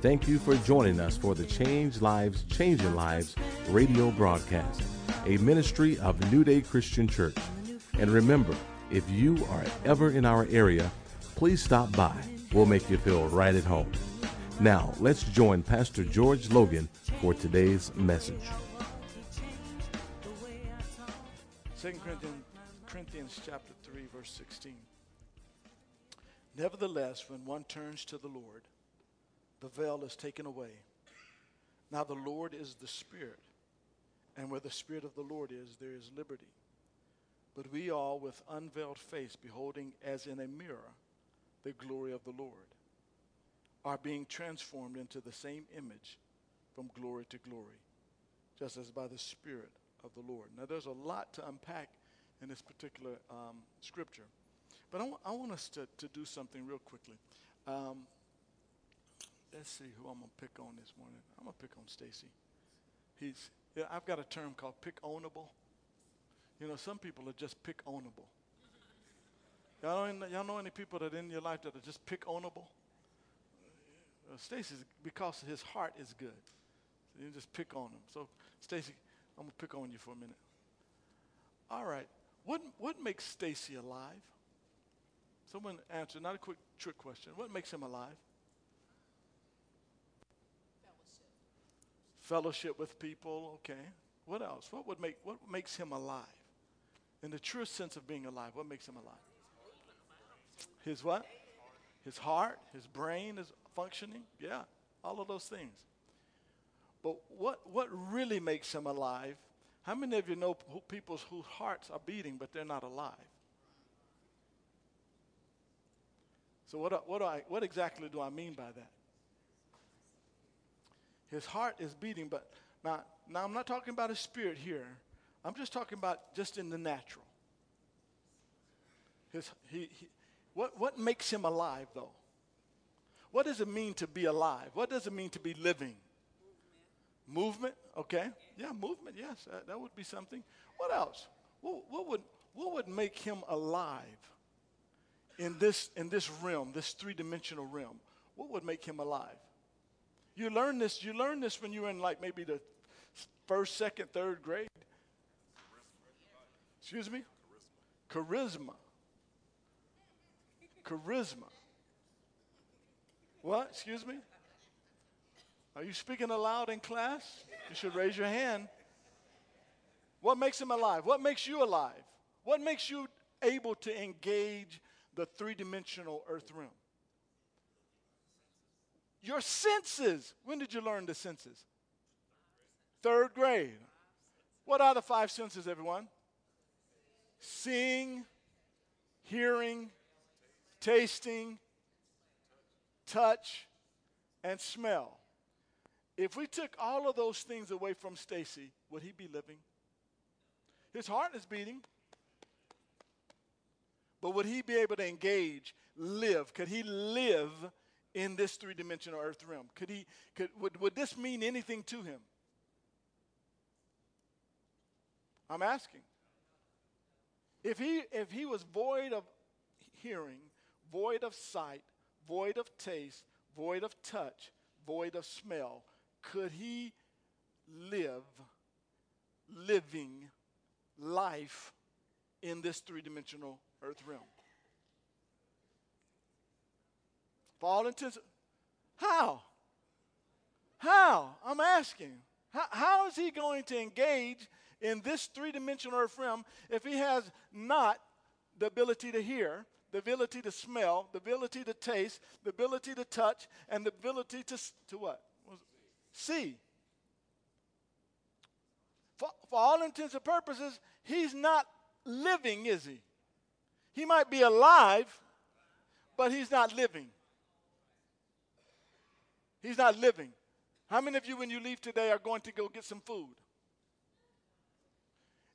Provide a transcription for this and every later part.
Thank you for joining us for the Change Lives, Changing Lives radio broadcast, a ministry of New Day Christian Church. And remember, if you are ever in our area, please stop by. We'll make you feel right at home. Now, let's join Pastor George Logan for today's message. 2 Corinthians, Corinthians chapter 3, verse 16. Nevertheless, when one turns to the Lord, the veil is taken away. Now the Lord is the Spirit, and where the Spirit of the Lord is, there is liberty. But we all, with unveiled face, beholding as in a mirror the glory of the Lord, are being transformed into the same image from glory to glory, just as by the Spirit of the Lord. Now, there's a lot to unpack in this particular um, scripture, but I want- us to, to do something real quickly. Um, let's see who I'm going to pick on this morning. I'm going to pick on Stacy. He's, yeah, I've got a term called pick ownable. You know, some people are just pick ownable. Y'all know, any- y'all know any people that in your life that are just pick ownable? Uh, Stacy's because his heart is good. So you just pick on him. So, Stacy, I'm gonna pick on you for a minute. All right. What what makes Stacy alive? Someone answer. Not a quick trick question. What makes him alive? Fellowship with people. Okay. What else? What would make what makes him alive? In the true sense of being alive, what makes him alive? His what? His heart, his brain is functioning. Yeah, all of those things. But what, what really makes him alive? How many of you know people whose hearts are beating, but they're not alive? So, what, what, do I, what exactly do I mean by that? His heart is beating, but now, now I'm not talking about his spirit here. I'm just talking about just in the natural. His, he, he, what, what makes him alive, though? What does it mean to be alive? What does it mean to be living? Movement, okay. Yeah, movement, yes, that, that would be something. What else? What, what, would, what would make him alive in this, in this realm, this three dimensional realm? What would make him alive? You learn this, you learn this when you're in like maybe the first, second, third grade. Excuse me? Charisma. Charisma. What? Excuse me? Are you speaking aloud in class? You should raise your hand. What makes him alive? What makes you alive? What makes you able to engage the three dimensional earth realm? Your senses. When did you learn the senses? Third grade. What are the five senses, everyone? Seeing, hearing, tasting, touch, and smell. If we took all of those things away from Stacy, would he be living? His heart is beating. But would he be able to engage, live? Could he live in this three dimensional earth realm? Could he, could, would, would this mean anything to him? I'm asking. If he, if he was void of hearing, void of sight, void of taste, void of touch, void of smell, could he live living life in this three dimensional earth realm? For all intents, how? How? I'm asking. How, how is he going to engage in this three dimensional earth realm if he has not the ability to hear, the ability to smell, the ability to taste, the ability to touch, and the ability to, to what? See. For, for all intents and purposes, he's not living, is he? He might be alive, but he's not living. He's not living. How many of you, when you leave today, are going to go get some food?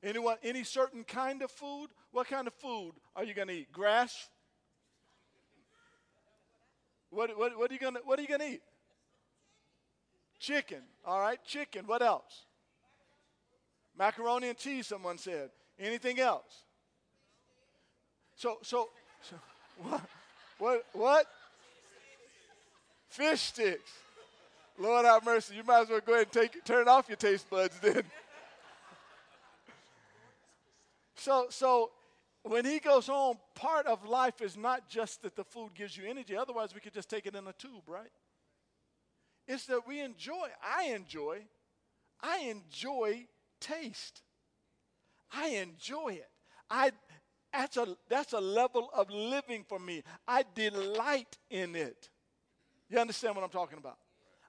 Anyone, any certain kind of food? What kind of food are you going to eat? Grass? What, what, what are you going to What are you going to eat? Chicken. All right, chicken. What else? Macaroni and cheese. Someone said. Anything else? So, so, so what? What? What? Fish sticks. Lord have mercy. You might as well go ahead and take turn off your taste buds then. so so when he goes home, part of life is not just that the food gives you energy. Otherwise, we could just take it in a tube, right? It's that we enjoy. I enjoy. I enjoy taste. I enjoy it. I that's a that's a level of living for me. I delight in it. You understand what I'm talking about?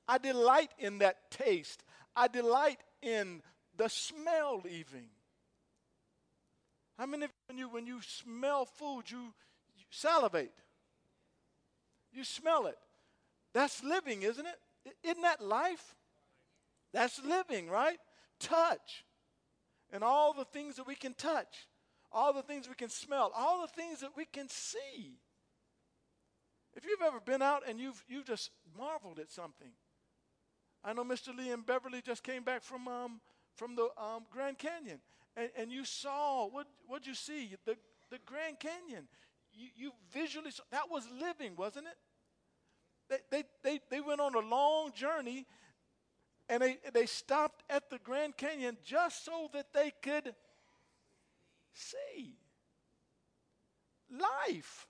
I delight in that taste. I delight in the smell even. How many of you, when you, smell food, you, you salivate? You smell it. That's living, isn't it? Isn't that life? That's living, right? Touch. And all the things that we can touch, all the things we can smell, all the things that we can see. If you've ever been out and you've, you've just marveled at something, I know Mr. Lee and Beverly just came back from, um, from the um, Grand Canyon, and, and you saw, what what'd you see? The, the Grand Canyon. You, you visually saw, that was living, wasn't it? They, they, they, they went on a long journey, and they, they stopped at the Grand Canyon just so that they could see life.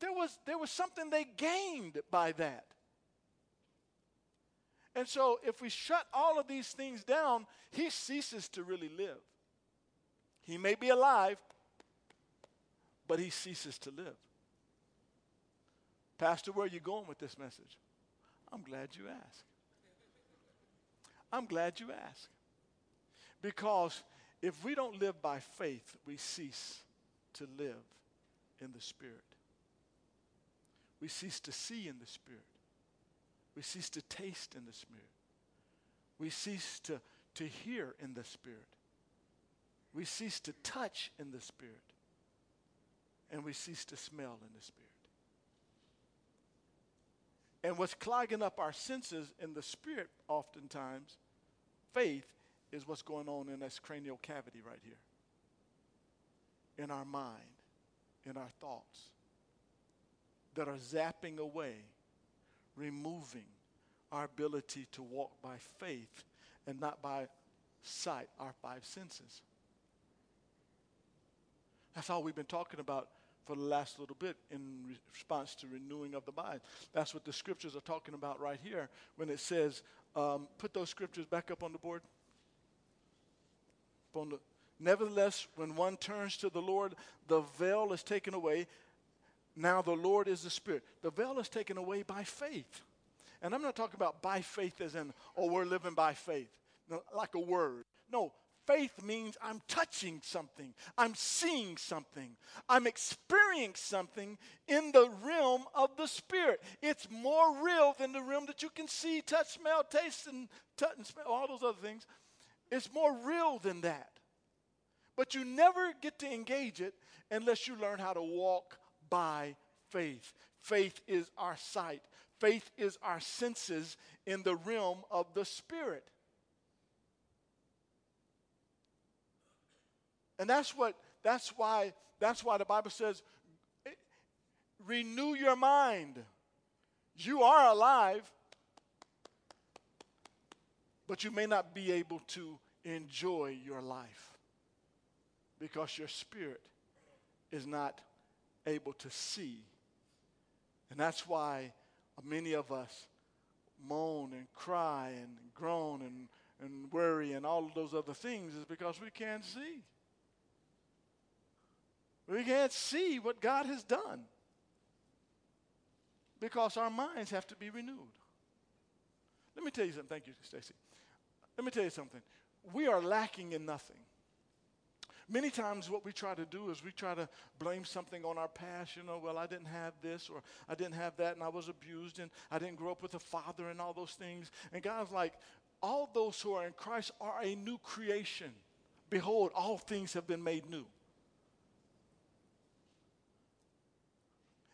There was, there was something they gained by that. And so, if we shut all of these things down, he ceases to really live. He may be alive, but he ceases to live. Pastor, where are you going with this message? I'm glad you asked. I'm glad you asked. Because if we don't live by faith, we cease to live in the Spirit. We cease to see in the Spirit. We cease to taste in the Spirit. We cease to, to hear in the Spirit. We cease to touch in the Spirit. And we cease to smell in the Spirit. And what's clogging up our senses in the Spirit, oftentimes, faith, is what's going on in this cranial cavity right here. In our mind, in our thoughts, that are zapping away removing our ability to walk by faith and not by sight, our five senses. That's all we've been talking about for the last little bit in response to renewing of the mind. That's what the scriptures are talking about right here when it says, um, put those scriptures back up on the board. The, Nevertheless, when one turns to the Lord, the veil is taken away. Now the Lord is the Spirit. The veil is taken away by faith. And I'm not talking about by faith as in, oh, we're living by faith, like a word. No, faith means I'm touching something, I'm seeing something, I'm experiencing something in the realm of the Spirit. It's more real than the realm that you can see, touch, smell, taste, and touch and smell, all those other things. It's more real than that. But you never get to engage it unless you learn how to walk by faith. Faith is our sight, faith is our senses in the realm of the Spirit. And that's what that's why that's why the Bible says renew your mind. You are alive, but you may not be able to enjoy your life because your spirit is not able to see. And that's why many of us moan and cry and groan and, and worry and all of those other things is because we can't see. We can't see what God has done because our minds have to be renewed. Let me tell you something. Thank you, Stacy. Let me tell you something. We are lacking in nothing. Many times, what we try to do is we try to blame something on our past. You know, well, I didn't have this or I didn't have that and I was abused and I didn't grow up with a father and all those things. And God's like, all those who are in Christ are a new creation. Behold, all things have been made new.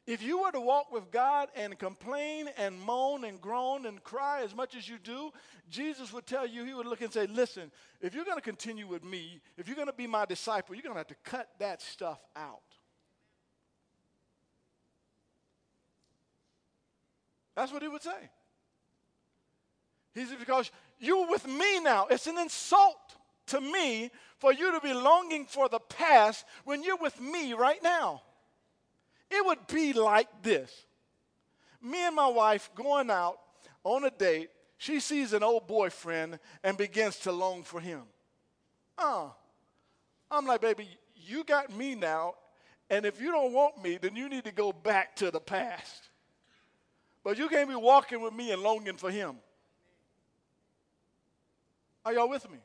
If you were to walk with God and complain and moan and groan and cry as much as you do, Jesus would tell you, he would look and say, Listen, if you're going to continue with me, if you're going to be my disciple, you're going to have to cut that stuff out. That's what he would say. He said, Because you're with me now. It's an insult to me for you to be longing for the past when you're with me right now. It would be like this me and my wife going out on a date. She sees an old boyfriend and begins to long for him. Uh, I'm like, baby, you got me now, and if you don't want me, then you need to go back to the past. But you can't be walking with me and longing for him. Are y'all with me?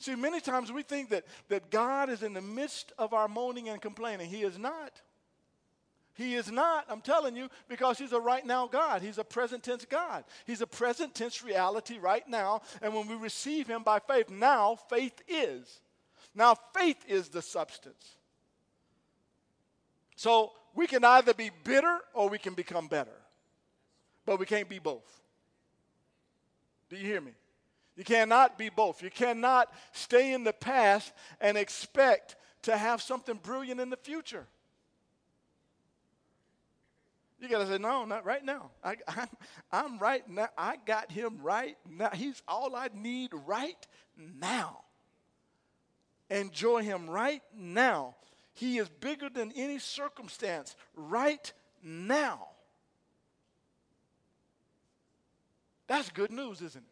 See, many times we think that, that God is in the midst of our moaning and complaining. He is not. He is not, I'm telling you, because He's a right now God. He's a present tense God. He's a present tense reality right now. And when we receive Him by faith, now faith is. Now faith is the substance. So we can either be bitter or we can become better. But we can't be both. Do you hear me? You cannot be both. You cannot stay in the past and expect to have something brilliant in the future. You got to say, no, not right now. I, I'm, I'm right now. I got him right now. He's all I need right now. Enjoy him right now. He is bigger than any circumstance right now. That's good news, isn't it?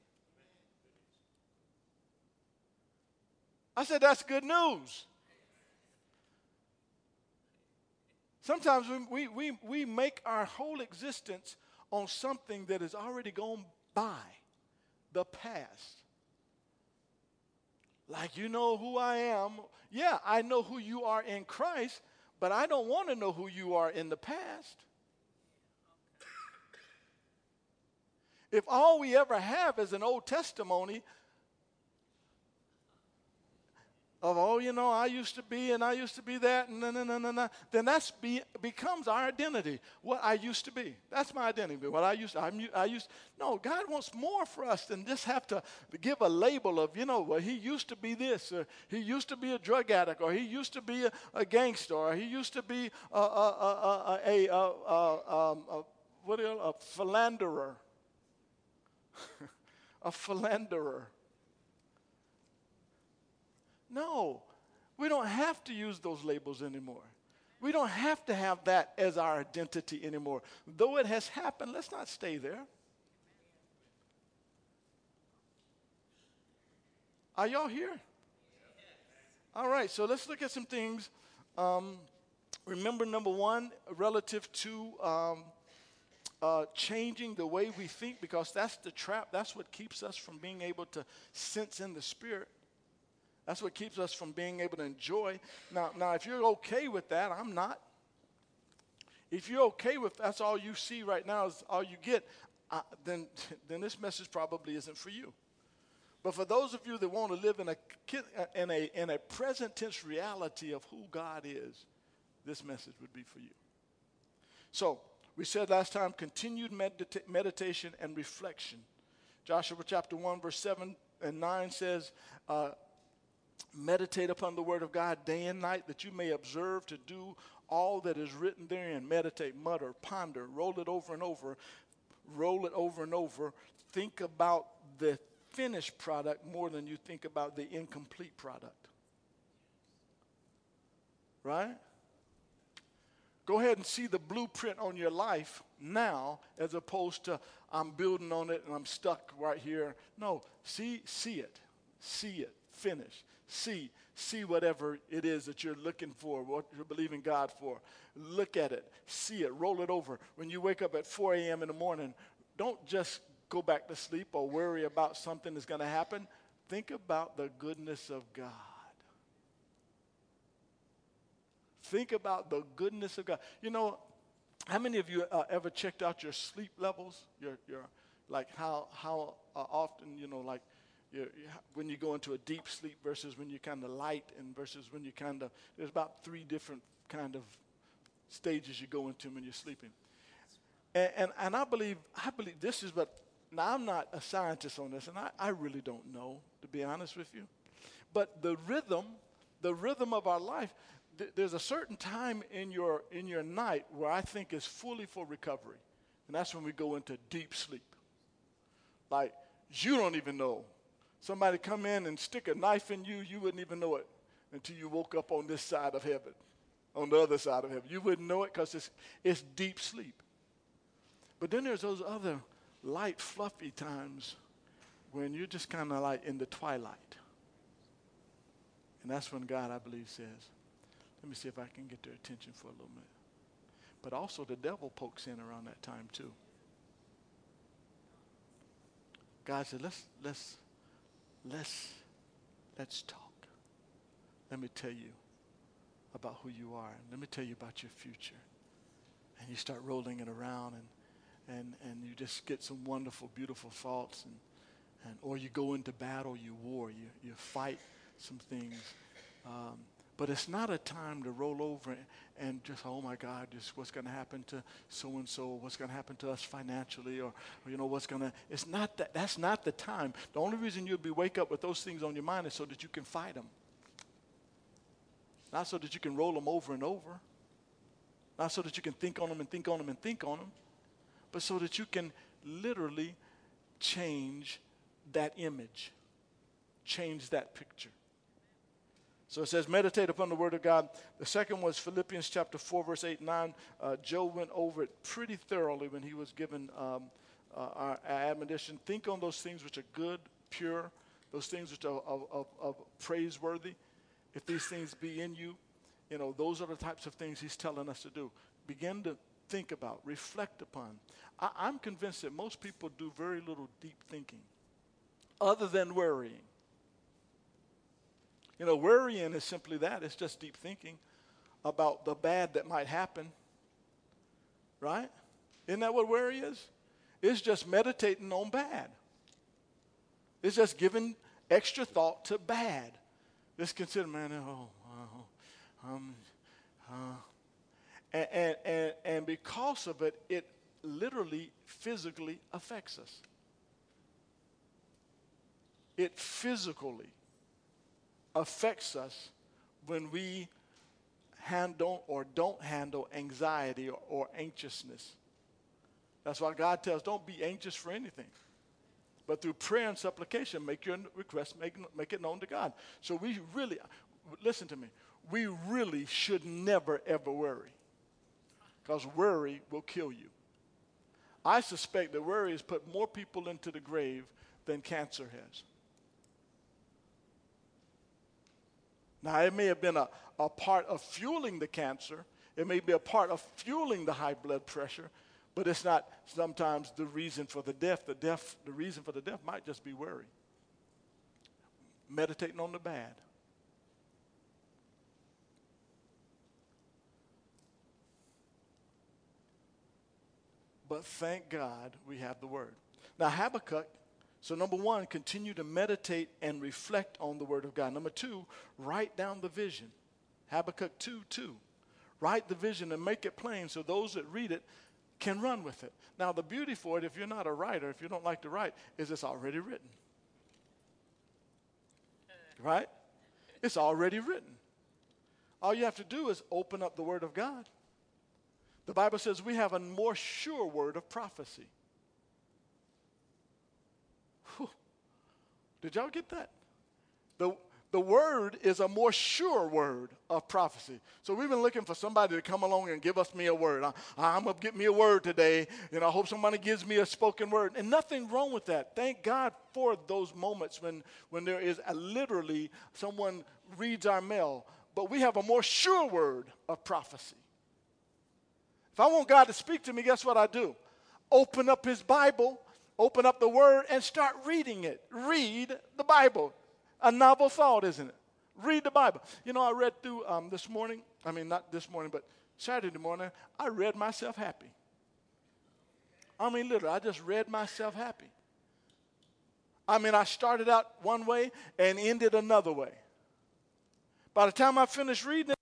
I said, That's good news. Sometimes we, we, we make our whole existence on something that has already gone by the past. Like, you know who I am. Yeah, I know who you are in Christ, but I don't want to know who you are in the past. If all we ever have is an old testimony, of oh you know i used to be and i used to be that and no, no, no, no, then that's be, becomes our identity what i used to be. That's my identity what i used to, I'm, i used no god wants more for us than just have to give a label of you know well he used to be this or he used to be a drug addict or he used to be a, a gangster or he used to be a, a, a, a, what a philanderer. A philanderer no, we don't have to use those labels anymore. We don't have to have that as our identity anymore. Though it has happened, let's not stay there. Are y'all here? All right, so let's look at some things. Um, remember, number one, relative to um, uh, changing the way we think, because that's the trap. That's what keeps us from being able to sense in the spirit. That's what keeps us from being able to enjoy. Now, now if you're okay with that, I'm not. If you're okay with that's all you see right now is all you get, uh, then, then this message probably isn't for you. But for those of you that want to live in a, in a, in a present tense reality of who God is, this message would be for you. So, we said last time continued medita- meditation and reflection. Joshua chapter 1, verse 7 and 9 says, uh, Meditate upon the word of God day and night that you may observe to do all that is written therein. Meditate, mutter, ponder, roll it over and over, roll it over and over. Think about the finished product more than you think about the incomplete product. Right? Go ahead and see the blueprint on your life now as opposed to I'm building on it and I'm stuck right here. No, see see it. See it. Finish see see whatever it is that you're looking for, what you're believing God for. Look at it, see it, roll it over. When you wake up at 4 a.m. in the morning, don't just go back to sleep or worry about something that's going to happen. Think about the goodness of God. Think about the goodness of God. You know, how many of you uh, ever checked out your sleep levels? Your, your, like how, how uh, often, you know, like you, when you go into a deep sleep versus when you kind of light and versus when you kind of there's about three different kind of stages you go into when you're sleeping and, and, and i believe i believe this is what now i'm not a scientist on this and I, I really don't know to be honest with you but the rhythm the rhythm of our life th- there's a certain time in your in your night where i think is fully for recovery And that's when we go into deep sleep. Like you don't even know. Somebody come in and stick a knife in you, you wouldn't even know it until you woke up on this side of heaven, on the other side of heaven. You wouldn't know it because it's, it's deep sleep. But then there's those other light, fluffy times when you're just kind of like in the twilight. And that's when God, I believe, says, let me see if I can get their attention for a little minute. But also the devil pokes in around that time too. God said, let's, let's, let's, let's talk. Let me tell you about who you are. Let me tell you about your future. And you start rolling it around and, and, and you just get some wonderful, beautiful thoughts. And, and, or you go into battle, you war, you, you fight some things. Um, but it's not a time to roll over and just, oh my God, just what's going to happen to so and so, what's going to happen to us financially, or, or you know, what's going to. It's not that. That's not the time. The only reason you'll be wake up with those things on your mind is so that you can fight them. Not so that you can roll them over and over. Not so that you can think on them and think on them and think on them, but so that you can literally change that image, change that picture. So it says, meditate upon the word of God. The second was Philippians chapter 4, verse 8 and 9. Uh, Joe went over it pretty thoroughly when he was given um, uh, our, our, admonition. Think on those things which are good, pure, those things which are of, of, of praiseworthy. If these things be in you, you know, those are the types of things he's telling us to do. Begin to think about, reflect upon. I, I'm convinced that most people do very little deep thinking other than worrying. You know, worrying is simply that it's just deep thinking about the bad that might happen. Right? Isn't that what worry is? It's just meditating on bad. It's just giving extra thought to bad. Just consider, man, oh, oh um, uh, and, and, and, and because of it, it literally physically affects us. It physically affects us when we handle or don't handle anxiety or, or anxiousness. That's why God tells don't be anxious for anything. But through prayer and supplication, make your request, make, make it known to God. So we really, listen to me, we really should never ever worry. Because worry will kill you. I suspect that worry has put more people into the grave than cancer has. Now, it may have been a, a part of fueling the cancer, it may be a part of fueling the high blood pressure, but it's not sometimes the reason for the death. The, death, the reason for the death might just be worry. Meditating on the bad. But thank God we have the word. Now, Habakkuk so, number one, continue to meditate and reflect on the Word of God. Number two, write down the vision. Habakkuk 2 2. Write the vision and make it plain so those that read it can run with it. Now, the beauty for it, if you're not a writer, if you don't like to write, is it's already written. Right? It's already written. All you have to do is open up the Word of God. The Bible says we have a more sure word of prophecy. Did y'all get that? The, the word is a more sure word of prophecy. So we've been looking for somebody to come along and give us me a word. I, am going to get me a word today. and I hope somebody gives me a spoken word. And nothing wrong with that. Thank God for those moments when, when there is a, literally someone reads our mail. But we have a more sure word of prophecy. If I want God to speak to me, guess what I do? Open up his Bible open up the Word and start reading it. Read the Bible. A novel thought, isn't it? Read the Bible. You know, I read through um, this morning, I mean, not this morning, but Saturday morning, I read myself happy. I mean, literally, I just read myself happy. I mean, I started out one way and ended another way. By the time I finished reading it,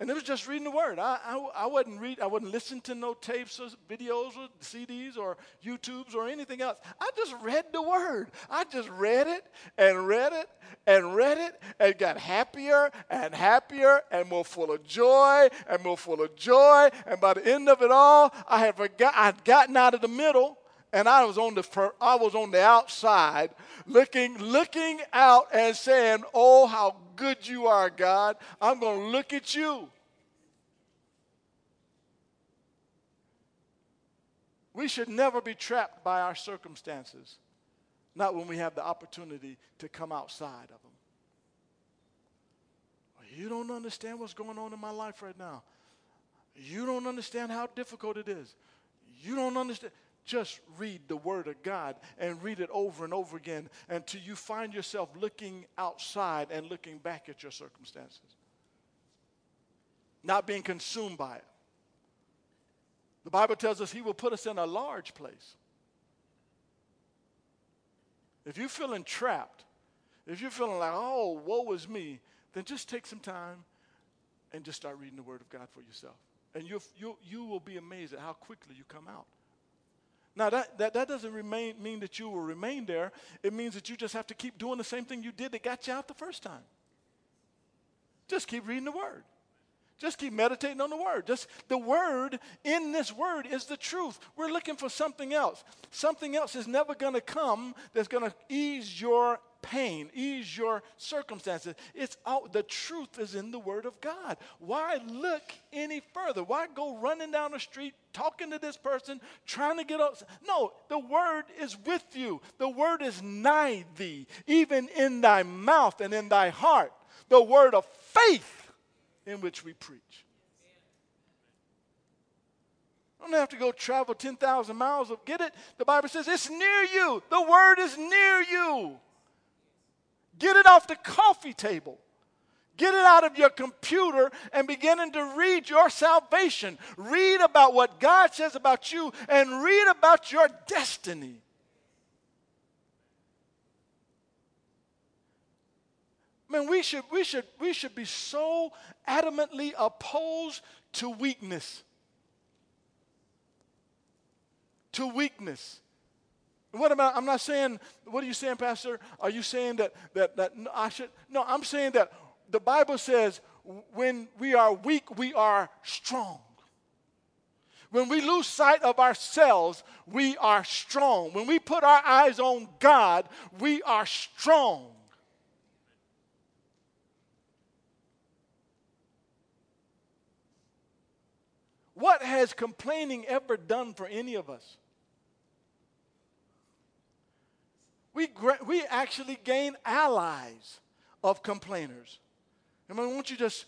and it was just reading the word. I, I, I wasn't read, I wasn't listening to no tapes or videos or CDs or YouTubes or anything else. I just read the word. I just read it and read it and read it and got happier and happier and more full of joy and more full of joy. And by the end of it all, I had forgot I'd gotten out of the middle and I was on the I was on the outside looking looking out and saying, "Oh, how good you are, God. I'm going to look at you." We should never be trapped by our circumstances, not when we have the opportunity to come outside of them. You don't understand what's going on in my life right now. You don't understand how difficult it is. You don't understand. Just read the Word of God and read it over and over again until you find yourself looking outside and looking back at your circumstances, not being consumed by it. The Bible tells us He will put us in a large place. If you're feeling trapped, if you're feeling like, oh, woe is me, then just take some time and just start reading the Word of God for yourself. And you you you will be amazed at how quickly you come out. Now, that, that, that doesn't remain, mean that you will remain there. It means that you just have to keep doing the same thing you did that got you out the first time. Just keep reading the Word. Just keep meditating on the word. Just the word in this word is the truth. We're looking for something else. Something else is never going to come that's going to ease your pain, ease your circumstances. It's all the truth is in the word of God. Why look any further? Why go running down the street talking to this person, trying to get up? No, the word is with you. The word is nigh thee, even in thy mouth and in thy heart. The word of faith in which we preach. I don't have to go travel 10,000 miles get it. The Bible says it's near you. The word is near you. Get it off the coffee table. Get it out of your computer and beginning to read your salvation. Read about what God says about you and read about your destiny. Man, we should, we should, we should be so adamantly opposed to weakness. To weakness. What about, I'm not saying, what are you saying, Pastor? Are you saying that, that, that I should, no, I'm saying that the Bible says when we are weak, we are strong. When we lose sight of ourselves, we are strong. When we put our eyes on God, we are strong. What has complaining ever done for any of us? We, we actually gain allies of complainers. I mean, won't you just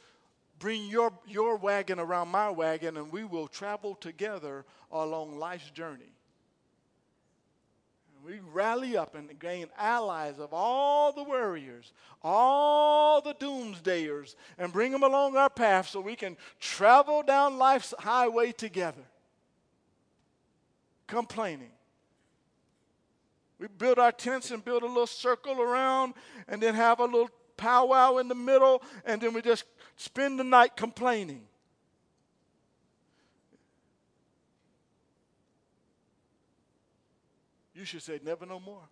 bring your, your wagon around my wagon and we will travel together along life's journey? we rally up and gain allies of all the worriers, all the doomsdayers, and bring them along our path so we can travel down life's highway together. Complaining. We build our tents and build a little circle around and then have a little powwow in the middle, and then we just spend the night complaining. You should say, never no more.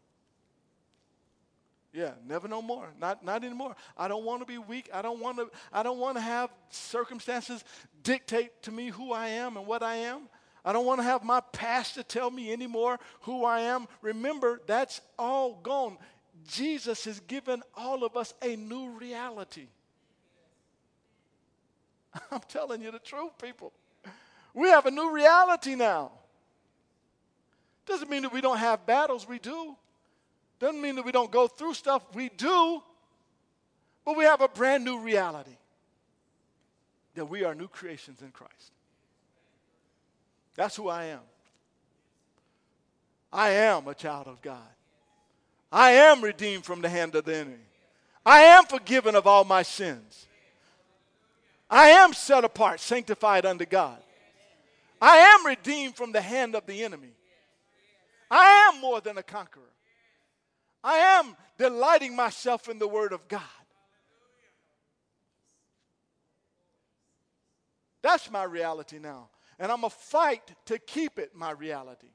Yeah, never no more. Not, not anymore. I don't want to be weak. I don't want to, I don't want to have circumstances dictate to me who I am and what I am. I don't want to have my past to tell me anymore who I am. Remember, that's all gone. Jesus has given all of us a new reality. I'm telling you the truth, people. We have a new reality now. Doesn't mean that we don't have battles, we do. Doesn't mean that we don't go through stuff, we do. But we have a brand new reality that we are new creations in Christ. That's who I am. I am a child of God. I am redeemed from the hand of the enemy. I am forgiven of all my sins. I am set apart, sanctified unto God. I am redeemed from the hand of the enemy. I am more than a conqueror. I am delighting myself in the Word of God. That's my reality now. And I'm going to fight to keep it my reality.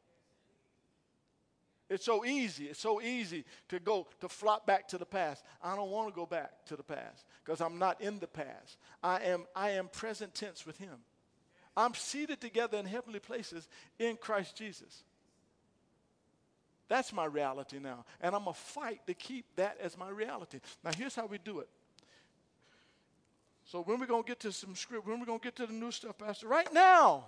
It's so easy. It's so easy to go to flop back to the past. I don't want to go back to the past because I'm not in the past. I am I am present tense with him. I'm seated together in heavenly places in Christ Jesus. That's my reality now. And I'm going to fight to keep that as my reality. Now, here's how we do it. So, when going to get to some script, when going to get to the new stuff, Pastor, right now.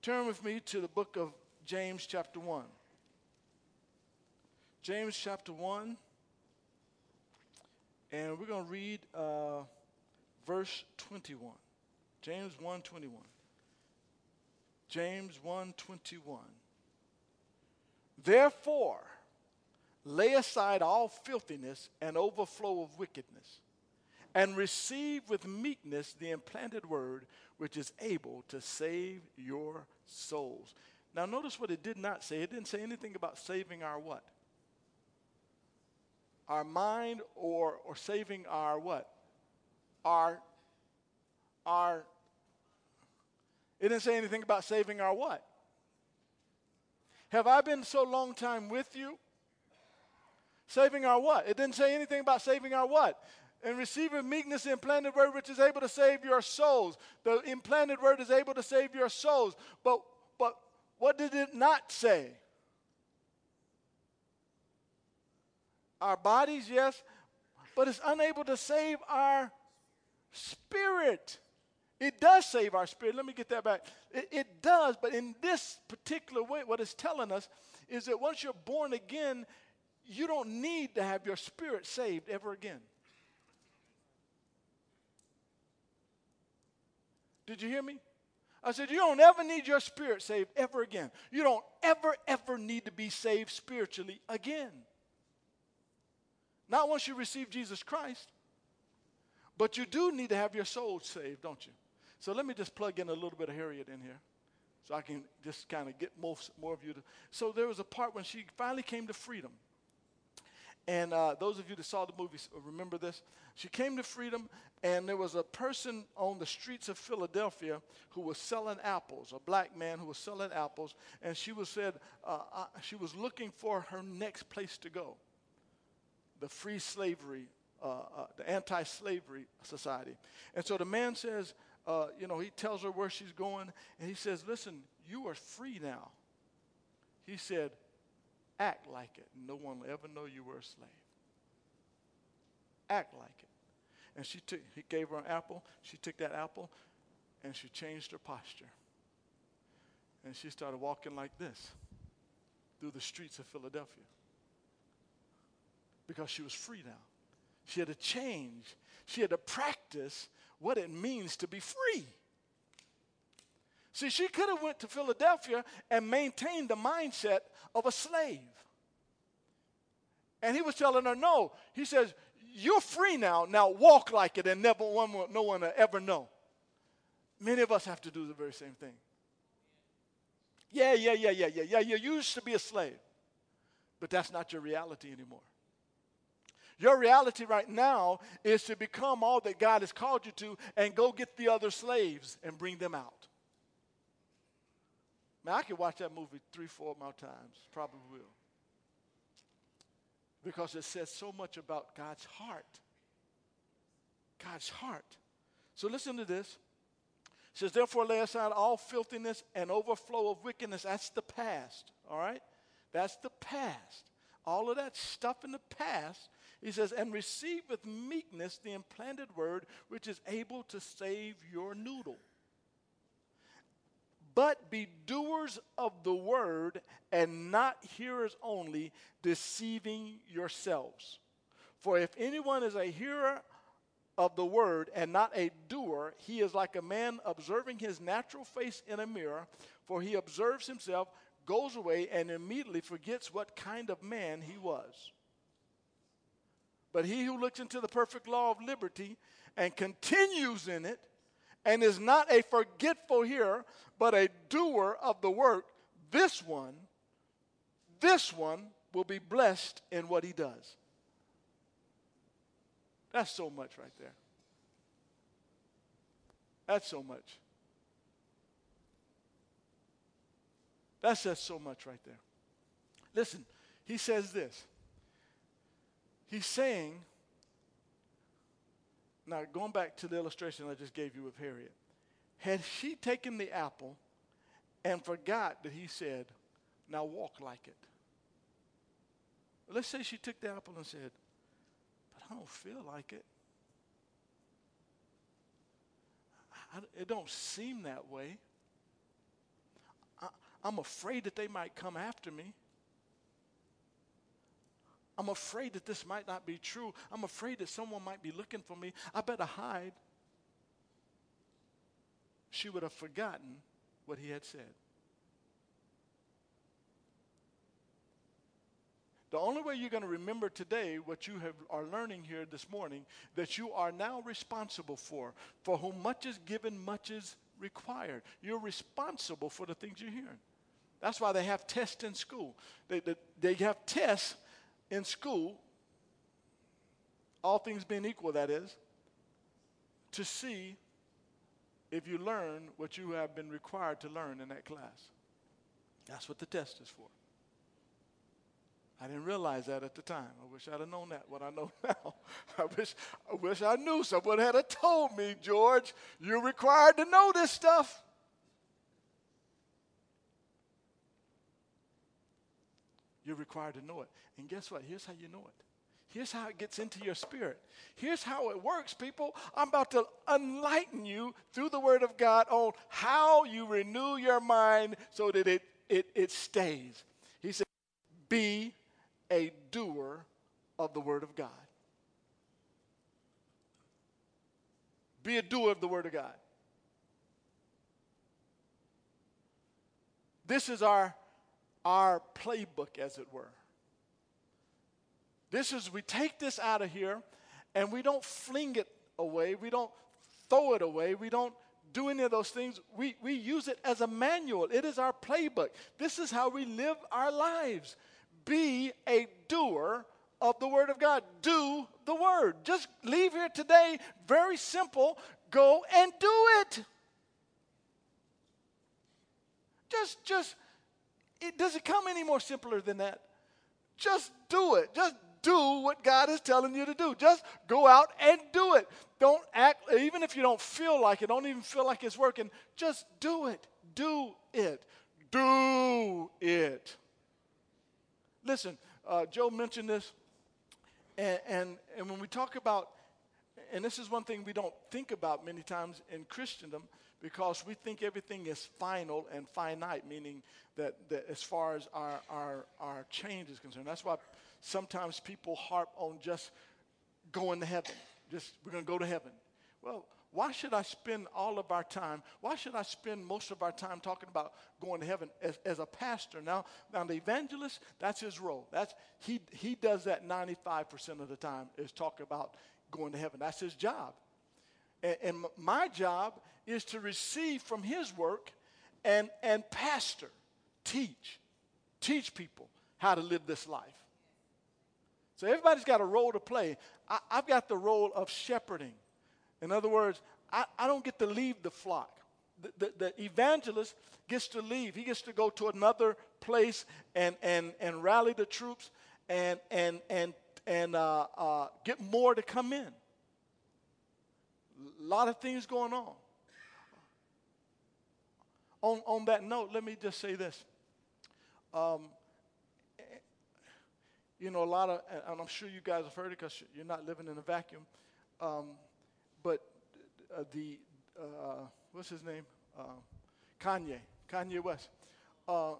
Turn with me to the book of James, chapter 1. James, chapter 1. And we're going to read uh, verse 21. James 1 21. James 1:21 Therefore lay aside all filthiness and overflow of wickedness and receive with meekness the implanted word which is able to save your souls. Now notice what it did not say. It didn't say anything about saving our what? Our mind or or saving our what? Our our it didn't say anything about saving our what? Have I been so long time with you? Saving our what? It didn't say anything about saving our what? And receiving meekness, the implanted word which is able to save your souls. The implanted word is able to save your souls. But but what did it not say? Our bodies, yes, but it's unable to save our spirit. It does save our spirit. Let me get that back. It, it, does, but in this particular way, what it's telling us is that once you're born again, you don't need to have your spirit saved ever again. Did you hear me? I said, You don't ever need your spirit saved ever again. You don't ever, ever need to be saved spiritually again. Not once you receive Jesus Christ, but you do need to have your soul saved, don't you? So let me just plug in a little bit of Harriet in here so I can just kind of get most, more of you to. So there was a part when she finally came to freedom. And uh, those of you that saw the movie remember this. She came to freedom, and there was a person on the streets of Philadelphia who was selling apples, a black man who was selling apples, and she was said uh, uh, she was looking for her next place to go. The free slavery, uh, uh, the anti-slavery society, and so the man says, you know, he tells her where she's going, and he says, Listen, you are free now. He said, Act like it. No one will ever know you were a slave. Act like it. And she took, he gave her an apple. She took that apple and she changed her posture. And she started walking like this through the streets of Philadelphia because she was free now. She had to change, she had to practice what it means to be free. See, she could have went to Philadelphia and maintained the mindset of a slave. And he was telling her, no. He says, you're free now. Now walk like it and never one, no one will ever know. Many of us have to do the very same thing. Yeah, yeah, yeah, yeah, yeah, yeah. You used to be a slave, but that's not your reality anymore. Your reality right now is to become all that God has called you to and go get the other slaves and bring them out. Man, I could watch that movie three, four more times. Probably will. Because it says so much about God's heart. God's heart. So listen to this. It says, Therefore, lay aside all filthiness and overflow of wickedness. That's the past, all right? That's the past. All of that stuff in the past he says, and receive with meekness the implanted word which is able to save your noodle. But be doers of the word and not hearers only, deceiving yourselves. For if anyone is a hearer of the word and not a doer, he is like a man observing his natural face in a mirror, for he observes himself, goes away, and immediately forgets what kind of man he was. But he who looks into the perfect law of liberty and continues in it, and is not a forgetful hearer, but a doer of the work, this one, this one will be blessed in what he does. That's so much right there. That's so much. That says so much right there. Listen, he says this. He's saying, now going back to the illustration I just gave you with Harriet, had she taken the apple and forgot that he said, now walk like it. Let's say she took the apple and said, but I don't feel like it. I, it don't seem that way. I, I'm afraid that they might come after me. I'm afraid that this might not be true. I'm afraid that someone might be looking for me. I better hide. She would have forgotten what he had said. The only way you're going to remember today what you have, are learning here this morning that you are now responsible for. For whom much is given, much is required. You're responsible for the things you're hearing. That's why they have tests in school. They, they, they have tests in school, all things being equal, that is, to see if you learn what you have been required to learn in that class. That's what the test is for. I didn't realize that at the time. I wish I'd have known that, what I know now. I wish, I wish I knew. Someone had told me, George, you're required to know this stuff. You're required to know it. And guess what? Here's how you know it. Here's how it gets into your spirit. Here's how it works, people. I'm about to enlighten you through the Word of God on how you renew your mind so that it, it, it stays. He said, Be a doer of the Word of God. Be a doer of the Word of God. This is our, our playbook, as it were. This is, we take this out of here and we don't fling it away. We don't throw it away. We don't do any of those things. We, we use it as a manual. It is our playbook. This is how we live our lives be a doer of the Word of God. Do the Word. Just leave here today, very simple. Go and do it. Just, just, it, does it come any more simpler than that? Just do it. Just do what God is telling you to do. Just go out and do it. Don't act, even if you don't feel like it, don't even feel like it's working, just do it. Do it. Do it. Listen, uh, Joe mentioned this, and, and, and when we talk about, and this is one thing we don't think about many times in Christendom, because we think everything is final and finite, meaning that, that as far as our, our, our change is concerned. That's why sometimes people harp on just going to heaven. Just, we're going to go to heaven. Well, why should I spend all of our time? Why should I spend most of our time talking about going to heaven as, as a pastor? Now, now the evangelist, that's his role. That's he he does that 95% of the time is talk about going to heaven. That's his job. And, and my job is to receive from his work and and pastor, teach, teach people how to live this life. So everybody's got a role to play. I, I've got the role of shepherding. In other words, I, I don't get to leave the flock. The, the, the, evangelist gets to leave. He gets to go to another place and, and, and rally the troops and, and, and, and uh, uh, get more to come in. A lot of things going on. On, on that note, let me just say this. Um, you know, a lot of, and I'm sure you guys have heard it because you're not living in a vacuum. Um, but uh, the uh, what's his name? Uh, Kanye, Kanye West. Uh,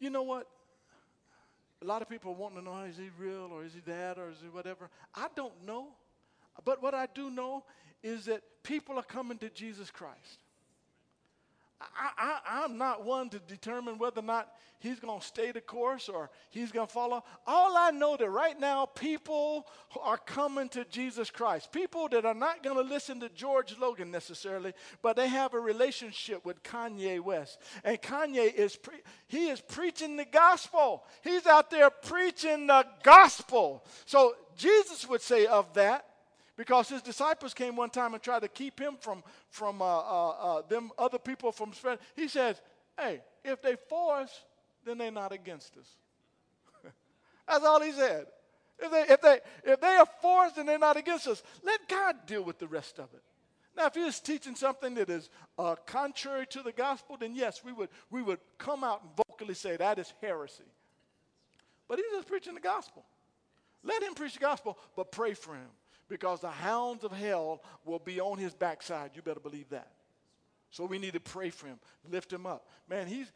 you know what? A lot of people want to know is he real or is he that or is he whatever. I don't know, but what I do know is that people are coming to Jesus Christ. I, am not one to determine whether or not he's going to stay the course or he's going to follow. All I know that right now people are coming to Jesus Christ. People that are not going to listen to George Logan necessarily, but they have a relationship with Kanye West. And Kanye is pre- he is preaching the gospel. He's out there preaching the gospel. So Jesus would say of that because his disciples came one time and tried to keep him from, from uh, uh, uh, them other people from spreading. He says, hey, if they for us, then they're not against us. That's all he said. If they, if, they, if they are for us and they're not against us, let God deal with the rest of it. Now, if he was teaching something that is uh, contrary to the gospel, then yes, we would, we would come out and vocally say that is heresy. But he's just preaching the gospel. Let him preach the gospel, but pray for him because the hounds of hell will be on his backside. You better believe that. So we need to pray for him, lift him up. Man, he's,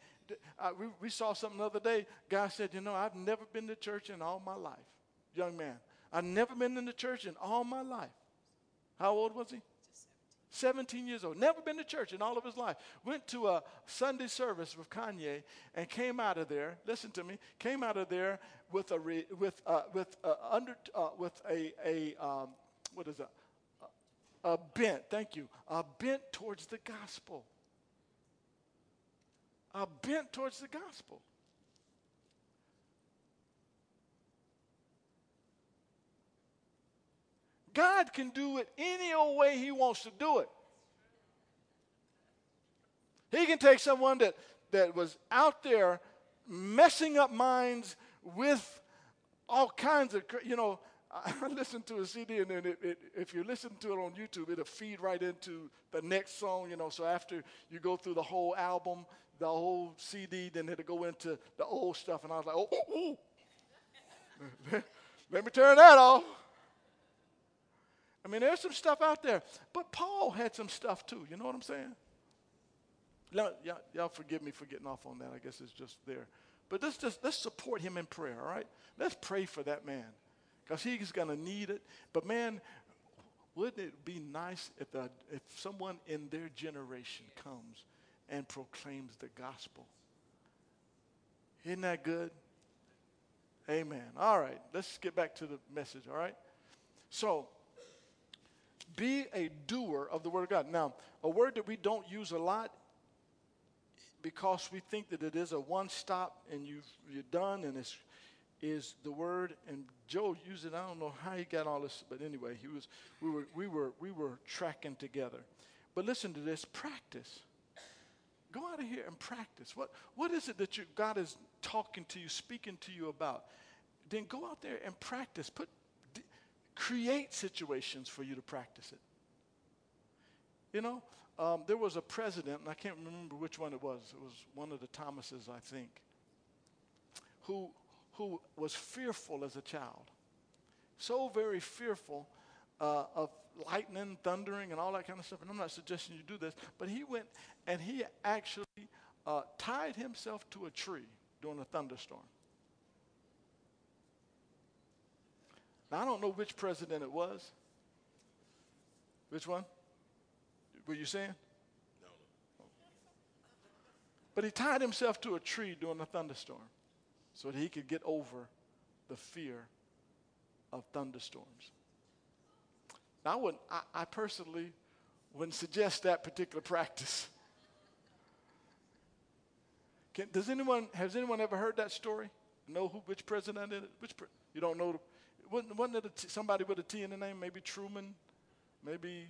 uh, we, we saw something the other day. Guy said, You know, I've never been to church in all my life. Young man, I've never been in the church in all my life. How old was he? 17 years old, never been to church in all of his life. Went to a Sunday service with Kanye and came out of there. Listen to me. Came out of there with a re, with uh, with uh, under uh, with a a um, what is that? A bent. Thank you. A bent towards the gospel. A bent towards the gospel. God can do it any old way He wants to do it. He can take someone that, that was out there messing up minds with all kinds of, you know, I listened to a CD and then it, it, if you listen to it on YouTube, it'll feed right into the next song, you know. So after you go through the whole album, the whole CD, then it'll go into the old stuff. And I was like, oh, oh, oh. let me turn that off. I mean, there's some stuff out there. But Paul had some stuff too. You know what I'm saying? Now, y'all, y'all forgive me for getting off on that. I guess it's just there. But let's just let's support him in prayer, all right? Let's pray for that man. Because he's gonna need it. But man, wouldn't it be nice if, the, if someone in their generation comes and proclaims the gospel? Isn't that good? Amen. All right, let's get back to the message, all right? So, be a doer of the Word of God. Now, a word that we don't use a lot because we think that it is a one stop and you've, you're done and it's is the word and Joe used it. I don't know how he got all this, but anyway, he was we were we were we were tracking together. But listen to this practice. Go out of here and practice. What what is it that you, God is talking to you, speaking to you about? Then go out there and practice. Put create situations for you to practice it. You know, um, there was a president, and I can't remember which one it was. It was one of the Thomases, I think, who, who was fearful as a child. So very fearful uh, of lightning, thundering, and all that kind of stuff. And I'm not suggesting you do this, but he went and he actually uh, tied himself to a tree during a thunderstorm. Now, I don't know which president it was. Which one? Were you saying? No. But he tied himself to a tree during a thunderstorm so that he could get over the fear of thunderstorms. Now, I, wouldn't, I, I personally wouldn't suggest that particular practice. Can, does anyone, has anyone ever heard that story? Know who, which president it is? Which pre, you don't know wasn't, it somebody with a T in the name? Maybe Truman, maybe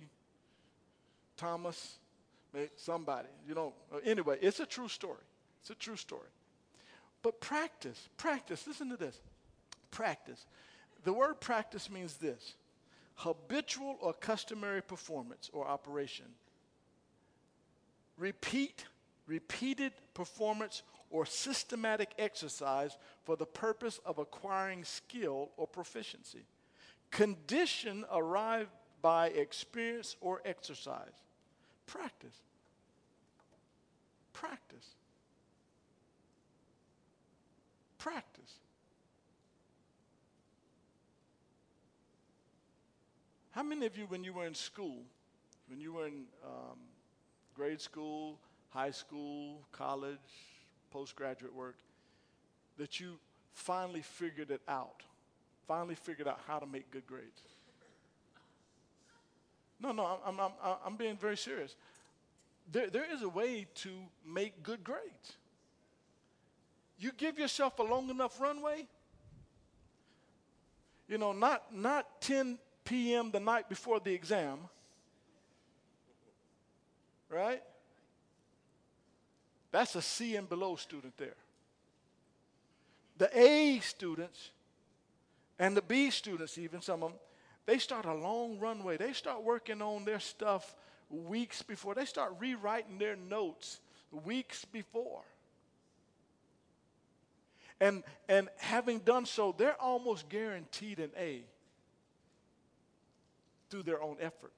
Thomas, maybe somebody. You know. Uh, anyway, it's a true story. It's a true story. But practice, practice. Listen to this. Practice. The word practice means this: habitual or customary performance or operation. Repeat, repeated performance or systematic exercise for the purpose of acquiring skill or proficiency. Condition arrived by experience or exercise. Practice. Practice. Practice. How many of you, when you were in school, when you were in um, grade school, high school, college, postgraduate work, that you finally figured it out, finally figured out how to make good grades. No, no, I'm, I'm, I'm, being very serious. There, there is a way to make good grades. You give yourself a long enough runway. You know, not, not 10 p.m. the night before the exam, right? That's a C and below student there. The A students and the B students, even some of them, they start a long runway. They start working on their stuff weeks before. They start rewriting their notes weeks before. And, and having done so, they're almost guaranteed an A through their own effort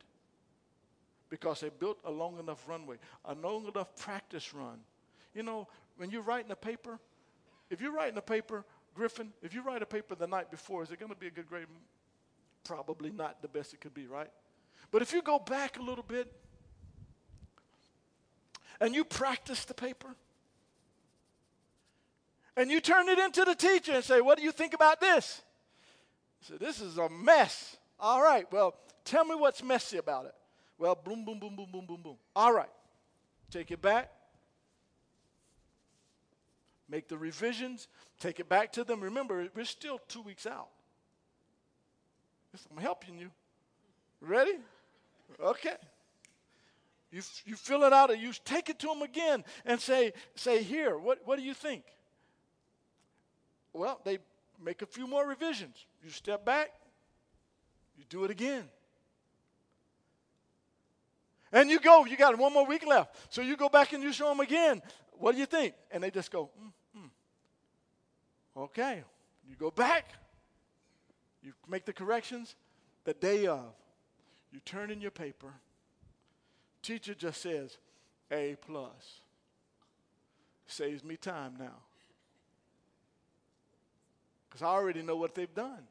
because they built a long enough runway, a long enough practice run. You know, when you're writing a paper, if you're writing a paper, Griffin, if you write a paper the night before, is it going to be a good grade? Probably not the best it could be, right? But if you go back a little bit and you practice the paper, and you turn it into the teacher and say, What do you think about this? So this is a mess. All right, well, tell me what's messy about it. Well, boom, boom, boom, boom, boom, boom, boom. All right, take it back. Make the revisions, take it back to them. Remember, we're still two weeks out. I'm helping you. Ready? Okay. You, you fill it out and you take it to them again and say, say here, what, what do you think? Well, they make a few more revisions. You step back, you do it again. And you go, you got one more week left. So you go back and you show them again. What do you think? And they just go, mm, mm. okay. You go back, you make the corrections. The day of, you turn in your paper. Teacher just says, A plus. Saves me time now because I already know what they've done.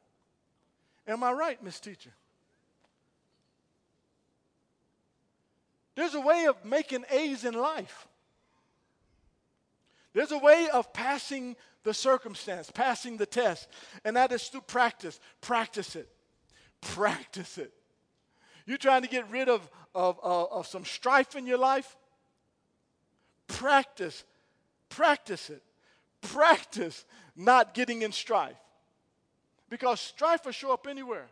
Am I right, Miss Teacher? There's a way of making A's in life. There's a way of passing the circumstance, passing the test, and that is through practice. Practice it. Practice it. You're trying to get rid of, of, of, of some strife in your life? Practice. Practice it. Practice not getting in strife. Because strife will show up anywhere.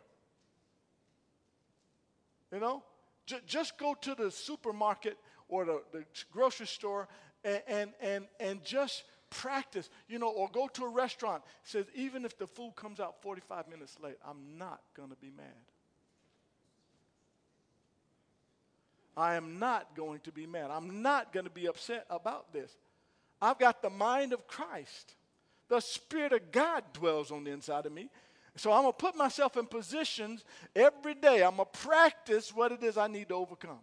You know? J- just go to the supermarket or the, the grocery store and, and, and, and just practice, you know, or go to a restaurant. It says, even if the food comes out 45 minutes late, I'm not going to be mad. I am not going to be mad. I'm not going to be upset about this. I've got the mind of Christ. The Spirit of God dwells on the inside of me. So I'm going to put myself in positions every day. I'm going to practice what it is I need to overcome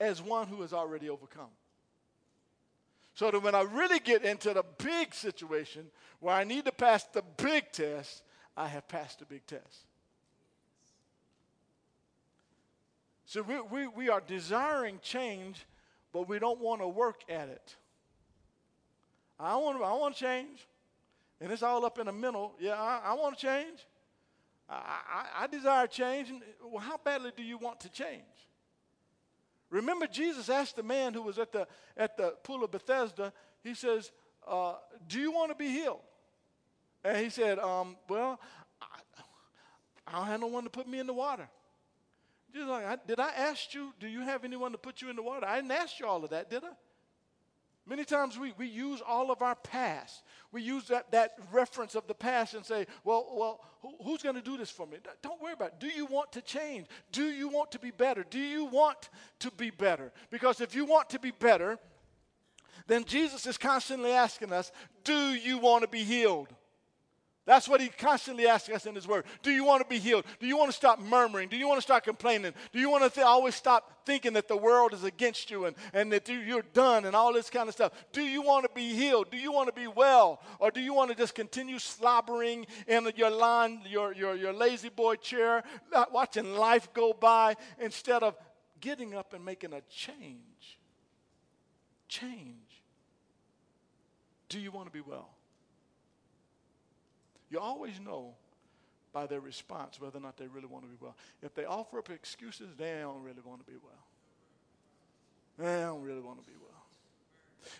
as one who has already overcome. So that when I really get into the big situation where I need to pass the big test, I have passed the big test. So we, we, we are desiring change, but we don't want to work at it. I want, I want to change. And it's all up in the middle. Yeah, I, I want to change. I, I, I desire change. Well, how badly do you want to change? Remember, Jesus asked the man who was at the, at the pool of Bethesda, he says, uh, Do you want to be healed? And he said, um, Well, I, I, don't have no one to put me in the water. Jesus like, Did I ask you, do you have anyone to put you in the water? I didn't ask you all of that, did I? Many times we, we use all of our past. We use that, that reference of the past and say, well, well who, who's going to do this for me? Don't worry about it. Do you want to change? Do you want to be better? Do you want to be better? Because if you want to be better, then Jesus is constantly asking us, do you want to be healed? That's what he constantly asks us in his word. Do you want to be healed? Do you want to stop murmuring? Do you want to start complaining? Do you want to th- always stop thinking that the world is against you and, and that you're done and all this kind of stuff? Do you want to be healed? Do you want to be well? Or do you want to just continue slobbering in your line, your, your, your lazy boy chair, watching life go by instead of getting up and making a change? Change. Do you want to be well? You always know by their response whether or not they really want to be well. If they offer up excuses, they don't really want to be well. They don't really want to be well.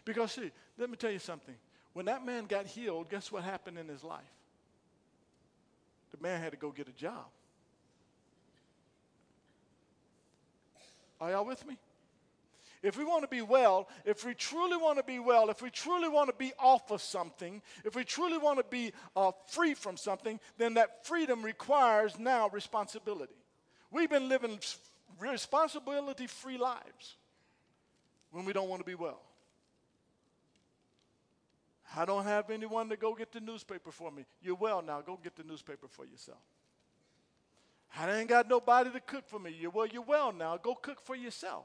Because, see, let me tell you something. When that man got healed, guess what happened in his life? The man had to go get a job. Are y'all with me? If we want to be well, if we truly want to be well, if we truly want to be off of something, if we truly want to be uh, free from something, then that freedom requires now responsibility. We've been living responsibility free lives when we don't want to be well. I don't have anyone to go get the newspaper for me. You're well now. Go get the newspaper for yourself. I ain't got nobody to cook for me. You're well, you're well now. Go cook for yourself.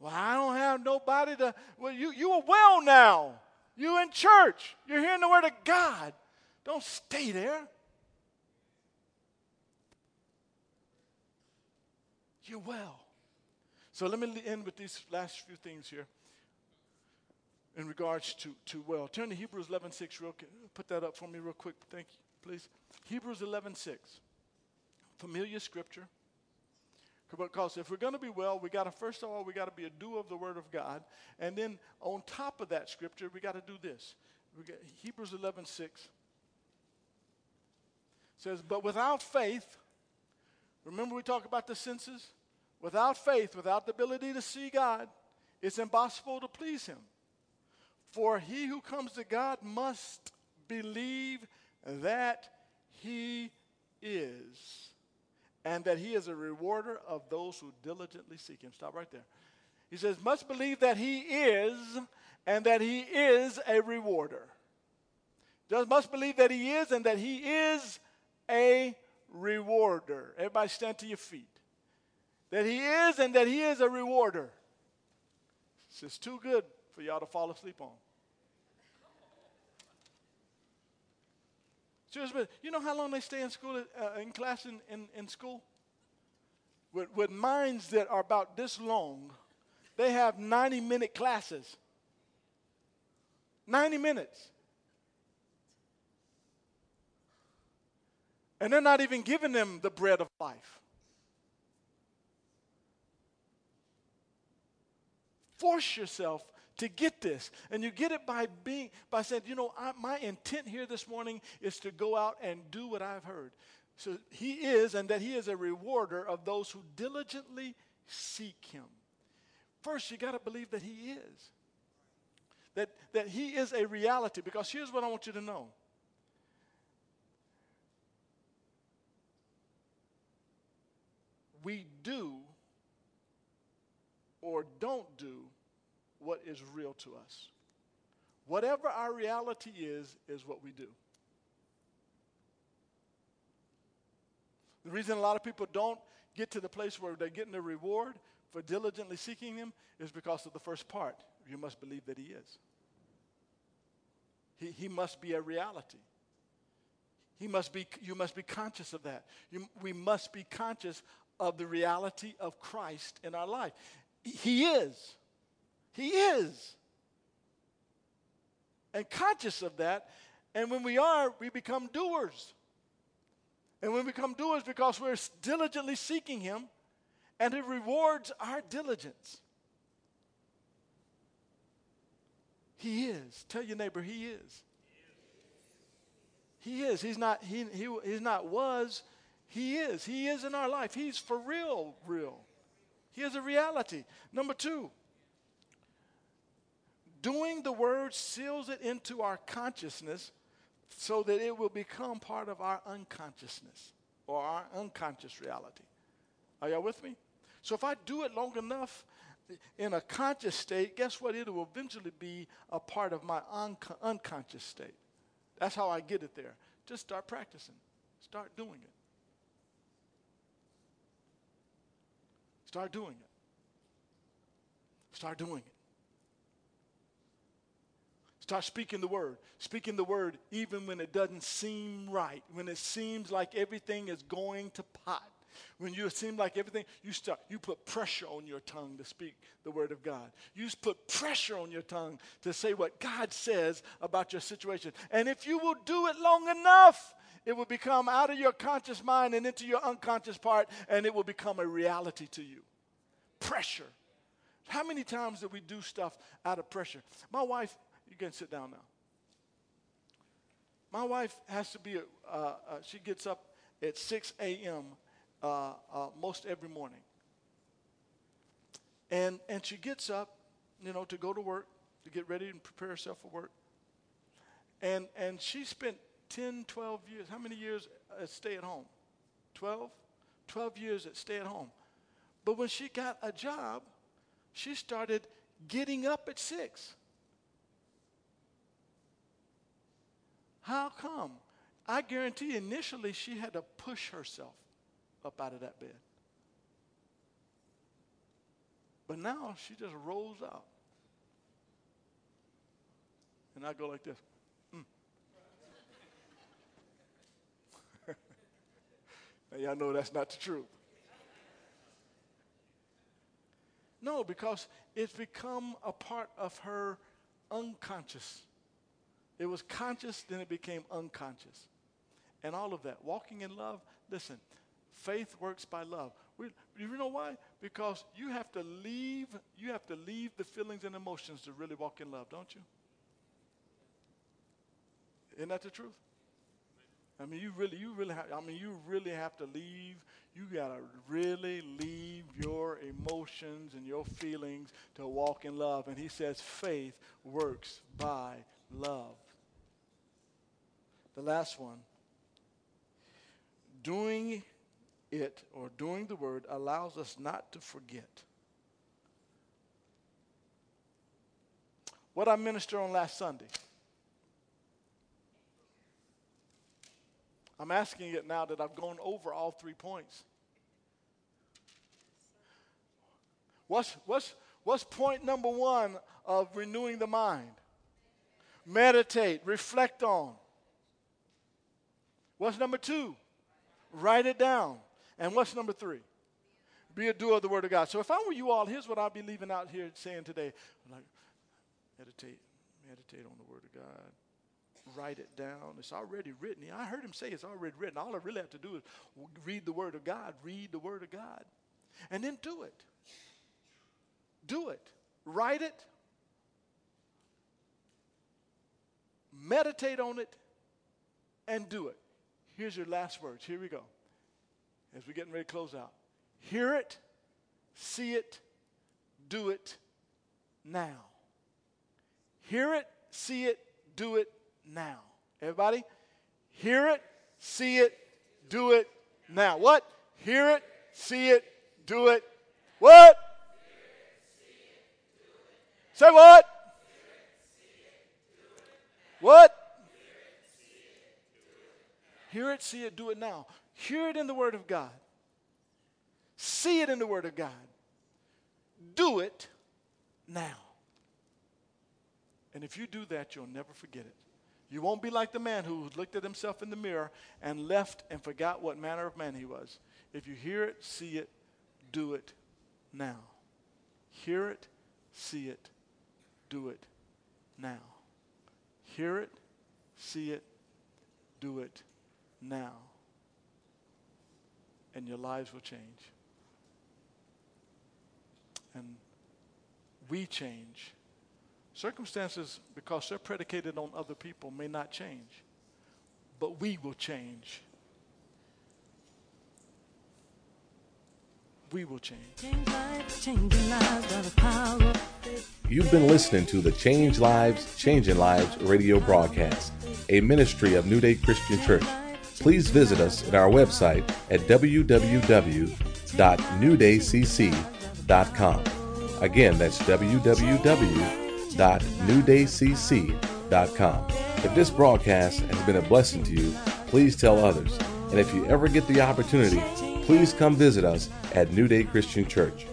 Well, I don't have nobody to. Well, you, you are well now. You in church. You're hearing the word of God. Don't stay there. You're well. So let me end with these last few things here in regards to, to well. Turn to Hebrews 11 6 real quick. Put that up for me real quick. Thank you, please. Hebrews 11 6. Familiar scripture. Because if we're going to be well, we got to, first of all, we got to be a doer of the Word of God. And then on top of that scripture, we got to do this. Hebrews 11 6 says, But without faith, remember we talked about the senses? Without faith, without the ability to see God, it's impossible to please Him. For he who comes to God must believe that He is and that he is a rewarder of those who diligently seek him. Stop right there. He says, must believe that he is and that he is a rewarder. Just must believe that he is and that he is a rewarder. Everybody stand to your feet. That he is and that he is a rewarder. This is too good for y'all to fall asleep on. Seriously, you know how long they stay in school, uh, in class in, in, in school? With, with minds that are about this long, they have 90 minute classes. 90 minutes. And they're not even giving them the bread of life. Force yourself to get this. And you get it by being by saying, you know, I, my intent here this morning is to go out and do what I've heard. So he is, and that he is a rewarder of those who diligently seek him. First, you got to believe that he is. That, that he is a reality. Because here's what I want you to know. We do or don't do what is real to us. Whatever our reality is, is what we do. The reason a lot of people don't get to the place where they're getting the reward for diligently seeking Him is because of the first part. You must believe that He is. He, he must be a reality. He must be, you must be conscious of that. You, we must be conscious of the reality of Christ in our life. He is. He is. And conscious of that, and when we are, we become doers. And when we become doers because we're diligently seeking Him, and He rewards our diligence. He is. Tell your neighbor, He is. He is. He's not, he, he, he's not was, He is. He is in our life. He's for real, real. He is a reality. Number two, doing the word seals it into our consciousness so that it will become part of our unconsciousness or our unconscious reality. Are y'all with me? So if I do it long enough in a conscious state, guess what? It will eventually be a part of my unconscious state. That's how I get it there. Just start practicing, start doing it. Start doing it. Start doing it. Start speaking the word. Speaking the word even when it doesn't seem right, when it seems like everything is going to pot. When you seem like everything, you start, you put pressure on your tongue to speak the word of God. You put pressure on your tongue to say what God says about your situation. And if you will do it long enough, it will become out of your conscious mind and into your unconscious part, and it will become a reality to you. Pressure. How many times do we do stuff out of pressure? My wife you can sit down now. My wife has to be, uh, uh, she gets up at 6 a.m. Uh, uh, most every morning. And, and she gets up, you know, to go to work, to get ready and prepare herself for work. And, and she spent 10, 12 years, how many years at stay at home? 12? 12 years at stay at home. But when she got a job, she started getting up at 6. How come? I guarantee initially she had to push herself up out of that bed. But now she just rolls out. And I go like this. Mm. now, y'all know that's not the truth. No, because it's become a part of her unconscious. It was conscious, then it became unconscious. And all of that. Walking in love, listen, faith works by love. We, you know why? Because you have to leave, you have to leave the feelings and emotions to really walk in love, don't you? Isn't that the truth? I mean, you really, you really have, I mean, you really have to leave. You got to really leave your emotions and your feelings to walk in love. And he says faith works by love. The last one. Doing it or doing the word allows us not to forget. What I ministered on last Sunday. I'm asking it now that I've gone over all three points. What's, what's, what's point number one of renewing the mind? Meditate, reflect on. What's number two? Write it down. And what's number three? Be a doer of the word of God. So if I were you all, here's what I'd be leaving out here saying today. Like, meditate, meditate on the word of God write it down. It's already written. I heard him say it's already written. All I really have to do is read the Word of God, read the Word of God, and then do it. Do it. Write it. Meditate on it and do it. Here's your last words. Here we go. As we're getting ready to close out. Hear it, see it, do it now. Hear it, see it, do it now. Everybody? Hear it, see it, do it now. What? Hear it, see it, do it. What? Say what? What? Hear it, see it, do it now. Hear it in the Word of God. See it in the Word of God. Do it now. And if you do that, you'll never forget it. You won't be like the man who looked at himself in the mirror and left and forgot what manner of man he was. If you hear it, see it, do it now. Hear it, see it, do it now. Hear it, see it, do it now. And your lives will change. And we change Circumstances, because they're predicated on other people, may not change, but we will change. We will change. You've been listening to the Change Lives, Changing Lives radio broadcast, a ministry of New Day Christian Church. Please visit us at our website at www.newdaycc.com. Again, that's www www.newdaycc.com. If this broadcast has been a blessing to you, please tell others. And if you ever get the opportunity, please come visit us at New Day Christian Church.